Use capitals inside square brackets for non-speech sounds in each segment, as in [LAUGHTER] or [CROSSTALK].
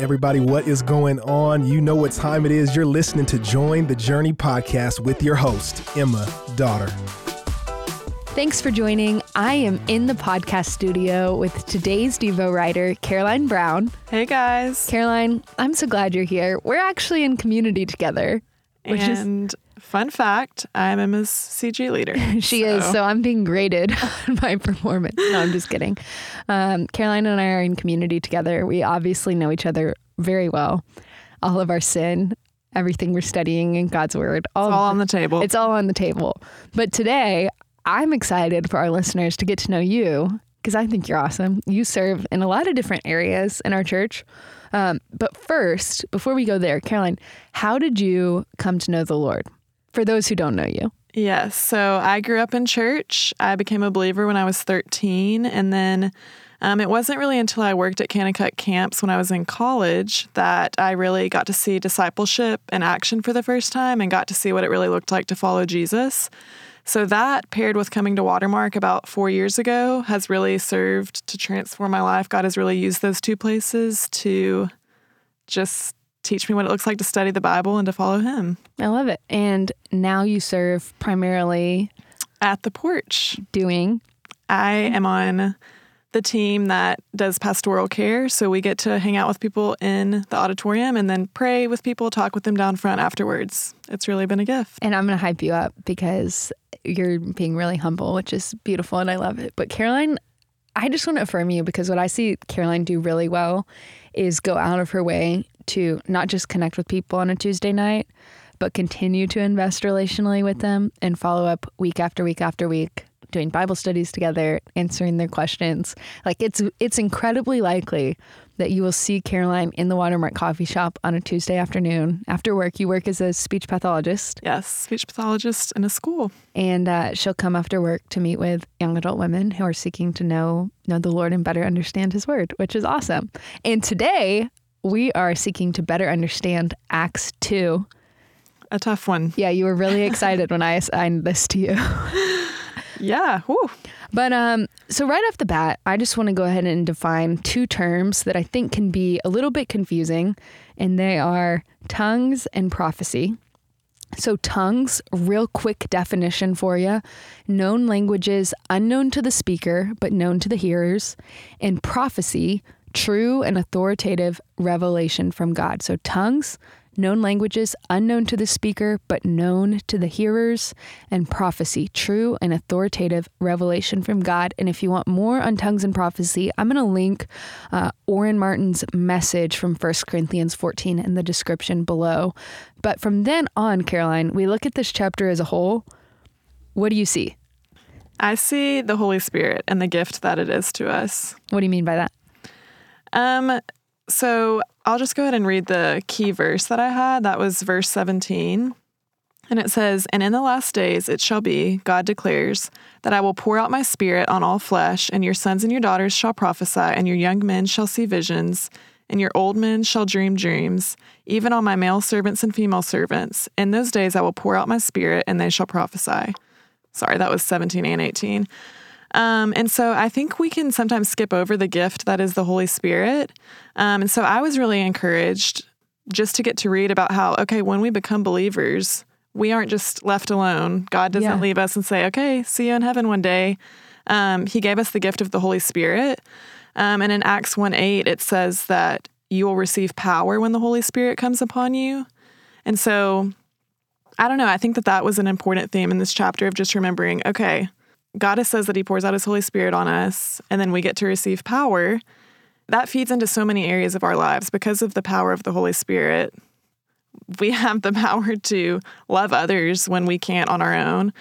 Everybody, what is going on? You know what time it is. You're listening to Join the Journey podcast with your host, Emma Daughter. Thanks for joining. I am in the podcast studio with today's Devo writer, Caroline Brown. Hey guys. Caroline, I'm so glad you're here. We're actually in community together. Which and is fun fact, I'm Emma's CG leader. [LAUGHS] she so. is, so I'm being graded [LAUGHS] on my performance. No, I'm just kidding. Um, Caroline and I are in community together. We obviously know each other very well. All of our sin, everything we're studying in God's Word, all, it's all on the table. It's all on the table. But today, I'm excited for our listeners to get to know you because I think you're awesome. You serve in a lot of different areas in our church. Um, but first, before we go there, Caroline, how did you come to know the Lord? For those who don't know you. Yes. So I grew up in church. I became a believer when I was 13. And then um, it wasn't really until I worked at Kanakuk camps when I was in college that I really got to see discipleship in action for the first time and got to see what it really looked like to follow Jesus. So that paired with coming to Watermark about four years ago has really served to transform my life. God has really used those two places to just teach me what it looks like to study the Bible and to follow Him. I love it. And now you serve primarily at the porch. Doing? I am on the team that does pastoral care. So we get to hang out with people in the auditorium and then pray with people, talk with them down front afterwards. It's really been a gift. And I'm going to hype you up because you're being really humble, which is beautiful and I love it. But Caroline, I just want to affirm you because what I see Caroline do really well is go out of her way to not just connect with people on a Tuesday night, but continue to invest relationally with them and follow up week after week after week doing Bible studies together, answering their questions. Like it's it's incredibly likely that you will see Caroline in the Watermark coffee shop on a Tuesday afternoon after work. You work as a speech pathologist. Yes, speech pathologist in a school. And uh, she'll come after work to meet with young adult women who are seeking to know know the Lord and better understand His Word, which is awesome. And today we are seeking to better understand Acts two. A tough one. Yeah, you were really [LAUGHS] excited when I assigned this to you. [LAUGHS] Yeah. Whew. But um, so right off the bat, I just want to go ahead and define two terms that I think can be a little bit confusing, and they are tongues and prophecy. So, tongues, real quick definition for you known languages unknown to the speaker, but known to the hearers, and prophecy, true and authoritative revelation from God. So, tongues, known languages unknown to the speaker but known to the hearers, and prophecy, true and authoritative revelation from God. And if you want more on tongues and prophecy, I'm going to link uh, Orrin Martin's message from 1 Corinthians 14 in the description below. But from then on, Caroline, we look at this chapter as a whole. What do you see? I see the Holy Spirit and the gift that it is to us. What do you mean by that? Um, so I'll just go ahead and read the key verse that I had. That was verse 17. And it says, And in the last days it shall be, God declares, that I will pour out my spirit on all flesh, and your sons and your daughters shall prophesy, and your young men shall see visions, and your old men shall dream dreams, even on my male servants and female servants. In those days I will pour out my spirit, and they shall prophesy. Sorry, that was 17 and 18. Um, and so I think we can sometimes skip over the gift that is the Holy Spirit. Um, and so I was really encouraged just to get to read about how, okay, when we become believers, we aren't just left alone. God doesn't yeah. leave us and say, okay, see you in heaven one day. Um, he gave us the gift of the Holy Spirit. Um, and in Acts 1 8, it says that you will receive power when the Holy Spirit comes upon you. And so I don't know. I think that that was an important theme in this chapter of just remembering, okay, God says that He pours out His Holy Spirit on us, and then we get to receive power. That feeds into so many areas of our lives because of the power of the Holy Spirit. We [LAUGHS] have the power to love others when we can't on our own,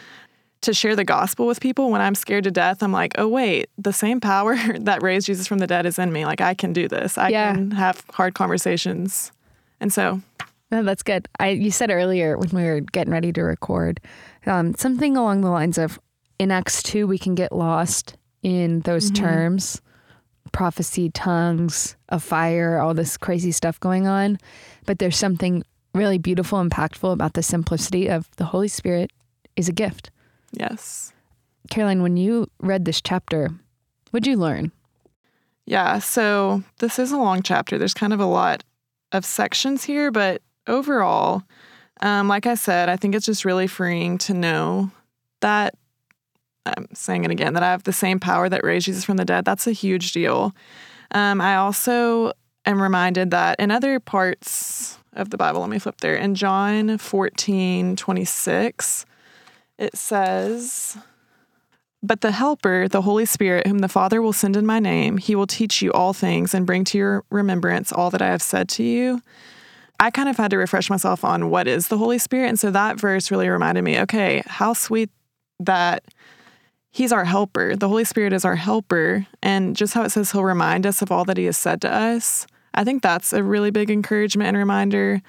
to share the gospel with people. When I'm scared to death, I'm like, oh, wait, the same power [LAUGHS] that raised Jesus from the dead is in me. Like, I can do this. I yeah. can have hard conversations. And so. No, that's good. I, you said earlier when we were getting ready to record um, something along the lines of in Acts 2, we can get lost in those mm-hmm. terms prophecy, tongues, a fire, all this crazy stuff going on. But there's something really beautiful, impactful about the simplicity of the Holy Spirit is a gift. Yes. Caroline, when you read this chapter, what'd you learn? Yeah, so this is a long chapter. There's kind of a lot of sections here, but overall, um, like I said, I think it's just really freeing to know that I'm saying it again that I have the same power that raised Jesus from the dead. That's a huge deal. Um, I also am reminded that in other parts of the Bible, let me flip there. In John 14 26, it says, But the Helper, the Holy Spirit, whom the Father will send in my name, he will teach you all things and bring to your remembrance all that I have said to you. I kind of had to refresh myself on what is the Holy Spirit. And so that verse really reminded me okay, how sweet that He's our helper. The Holy Spirit is our helper. And just how it says He'll remind us of all that He has said to us, I think that's a really big encouragement and reminder.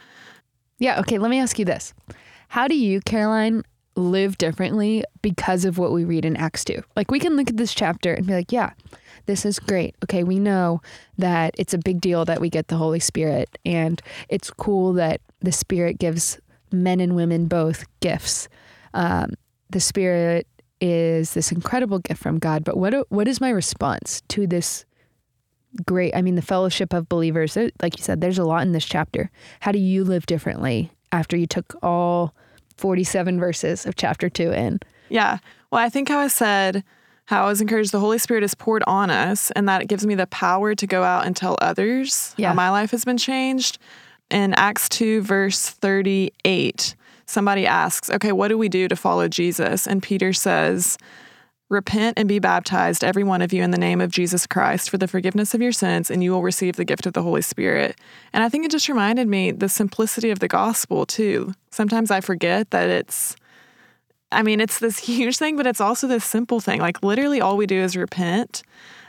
Yeah. Okay. Let me ask you this How do you, Caroline, live differently because of what we read in Acts 2? Like, we can look at this chapter and be like, yeah, this is great. Okay. We know that it's a big deal that we get the Holy Spirit, and it's cool that the Spirit gives men and women both gifts. Um, the Spirit is this incredible gift from God. But what what is my response to this great? I mean, the fellowship of believers. Like you said, there's a lot in this chapter. How do you live differently after you took all 47 verses of chapter two in? Yeah. Well, I think how I said how I was encouraged the Holy Spirit is poured on us and that it gives me the power to go out and tell others yeah. how my life has been changed. In Acts 2, verse 38, somebody asks, okay, what do we do to follow Jesus? And Peter says, Repent and be baptized, every one of you, in the name of Jesus Christ for the forgiveness of your sins, and you will receive the gift of the Holy Spirit. And I think it just reminded me the simplicity of the gospel, too. Sometimes I forget that it's, I mean, it's this [LAUGHS] huge thing, but it's also this simple thing. Like, literally, all we do is repent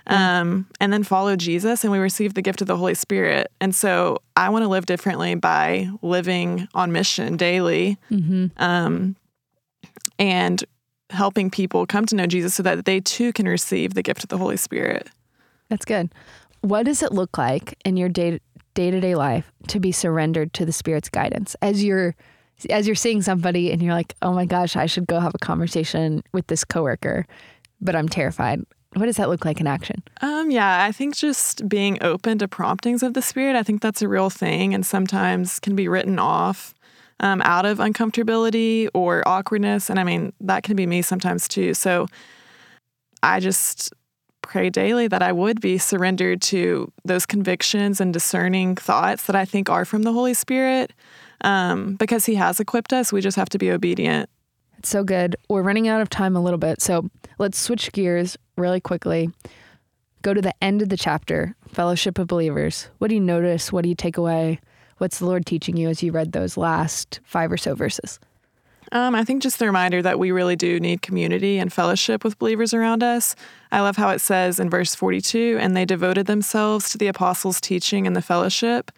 um, and then follow Jesus, and we receive the gift of the Holy Spirit. And so I want to live differently by living on mission daily mm-hmm. um, and helping people come to know Jesus so that they too can receive the gift of the Holy Spirit. That's good. What does it look like in your day day to day life to be surrendered to the Spirit's guidance as you're as you're seeing somebody and you're like, oh my gosh, I should go have a conversation with this coworker, but I'm terrified. What does that look like in action? Um, yeah, I think just being open to promptings of the spirit, I think that's a real thing and sometimes can be written off um, out of uncomfortability or awkwardness. And I mean, that can be me sometimes too. So I just pray daily that I would be surrendered to those convictions and discerning thoughts that I think are from the Holy Spirit um, because He has equipped us. We just have to be obedient it's so good. We're running out of time a little bit, so let's switch gears really quickly. Go to the end of the chapter, Fellowship of Believers. What do you notice? What do you take away? What's the Lord teaching you as you read those last five or so verses? Um, I think just the reminder that we really do need community and fellowship with believers around us. I love how it says in verse 42 and they devoted themselves to the apostles' teaching and the fellowship.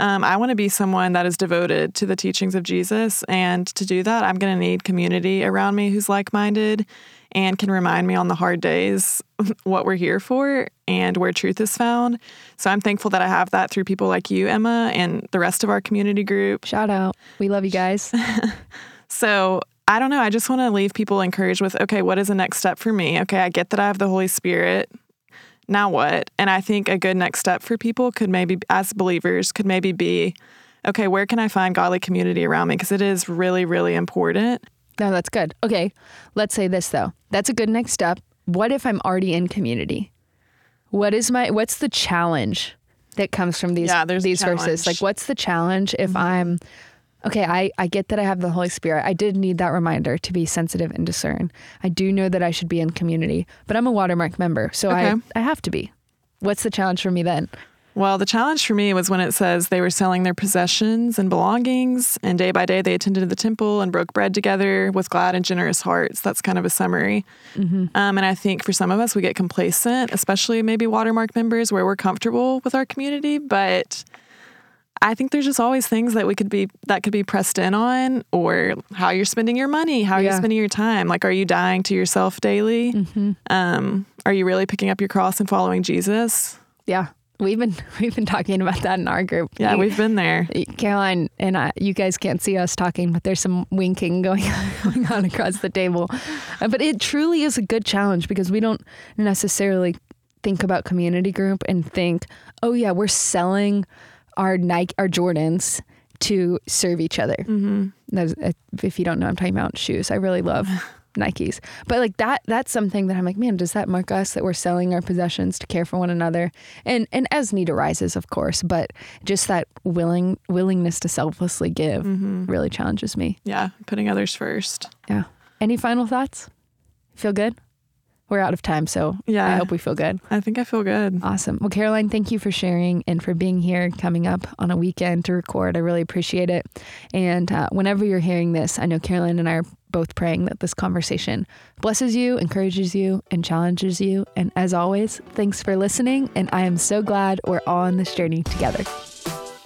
Um, I want to be someone that is devoted to the teachings of Jesus. And to do that, I'm going to need community around me who's like minded and can remind me on the hard days [LAUGHS] what we're here for and where truth is found. So I'm thankful that I have that through people like you, Emma, and the rest of our community group. Shout out. We love you guys. [LAUGHS] [LAUGHS] so I don't know. I just want to leave people encouraged with okay, what is the next step for me? Okay, I get that I have the Holy Spirit now what? And I think a good next step for people could maybe, as believers, could maybe be okay, where can I find godly community around me? Because it is really, really important. No, that's good. Okay, let's say this though. That's a good next step. What if I'm already in community? What is my what's the challenge that comes from these yeah, these verses? Like what's the challenge if mm-hmm. I'm okay, I, I get that I have the Holy Spirit. I did need that reminder to be sensitive and discern. I do know that I should be in community, but I'm a Watermark member, so okay. I, I have to be. What's the challenge for me then? Well, the challenge for me was when it says they were selling their possessions and belongings, and day by day they attended the temple and broke bread together with glad and generous hearts. That's kind of a summary. Mm-hmm. Um, and I think for some of us, we get complacent, especially maybe Watermark members, where we're comfortable with our community, but I think there's just always things that we could be that could be pressed in on, or how you're spending your money, how yeah. you're spending your time. Like, are you dying to yourself daily? Mm-hmm. Um, are you really picking up your cross and following Jesus? Yeah, we've been [LAUGHS] we've been talking about that in our group. Yeah, we've been there. Caroline and I, you guys can't see us talking, but there's some winking [LAUGHS] going on, going on across the table. Uh, but it truly is a good challenge because we don't necessarily think about community group and think, oh yeah, we're selling our Nike, our Jordans to serve each other. Mm-hmm. Uh, if you don't know, I'm talking about shoes. I really love [LAUGHS] Nikes, but like that, that's something that I'm like, man, does that mark us that we're selling our possessions to care for one another? And and as need arises, of course, but just that willing willingness to selflessly give Mm-hmm. really challenges me. Yeah, putting others first. Yeah. Any final thoughts? Feel good? We're out of time, so Yeah. I hope we feel good. I think I feel good. Awesome. Well, Caroline, thank you for sharing and for being here, coming up on a weekend to record. I really appreciate it. And uh, whenever you're hearing this, I know Caroline and I are both praying that this conversation blesses you, encourages you, and challenges you. And as always, thanks for listening. And I am so glad we're all on this journey together.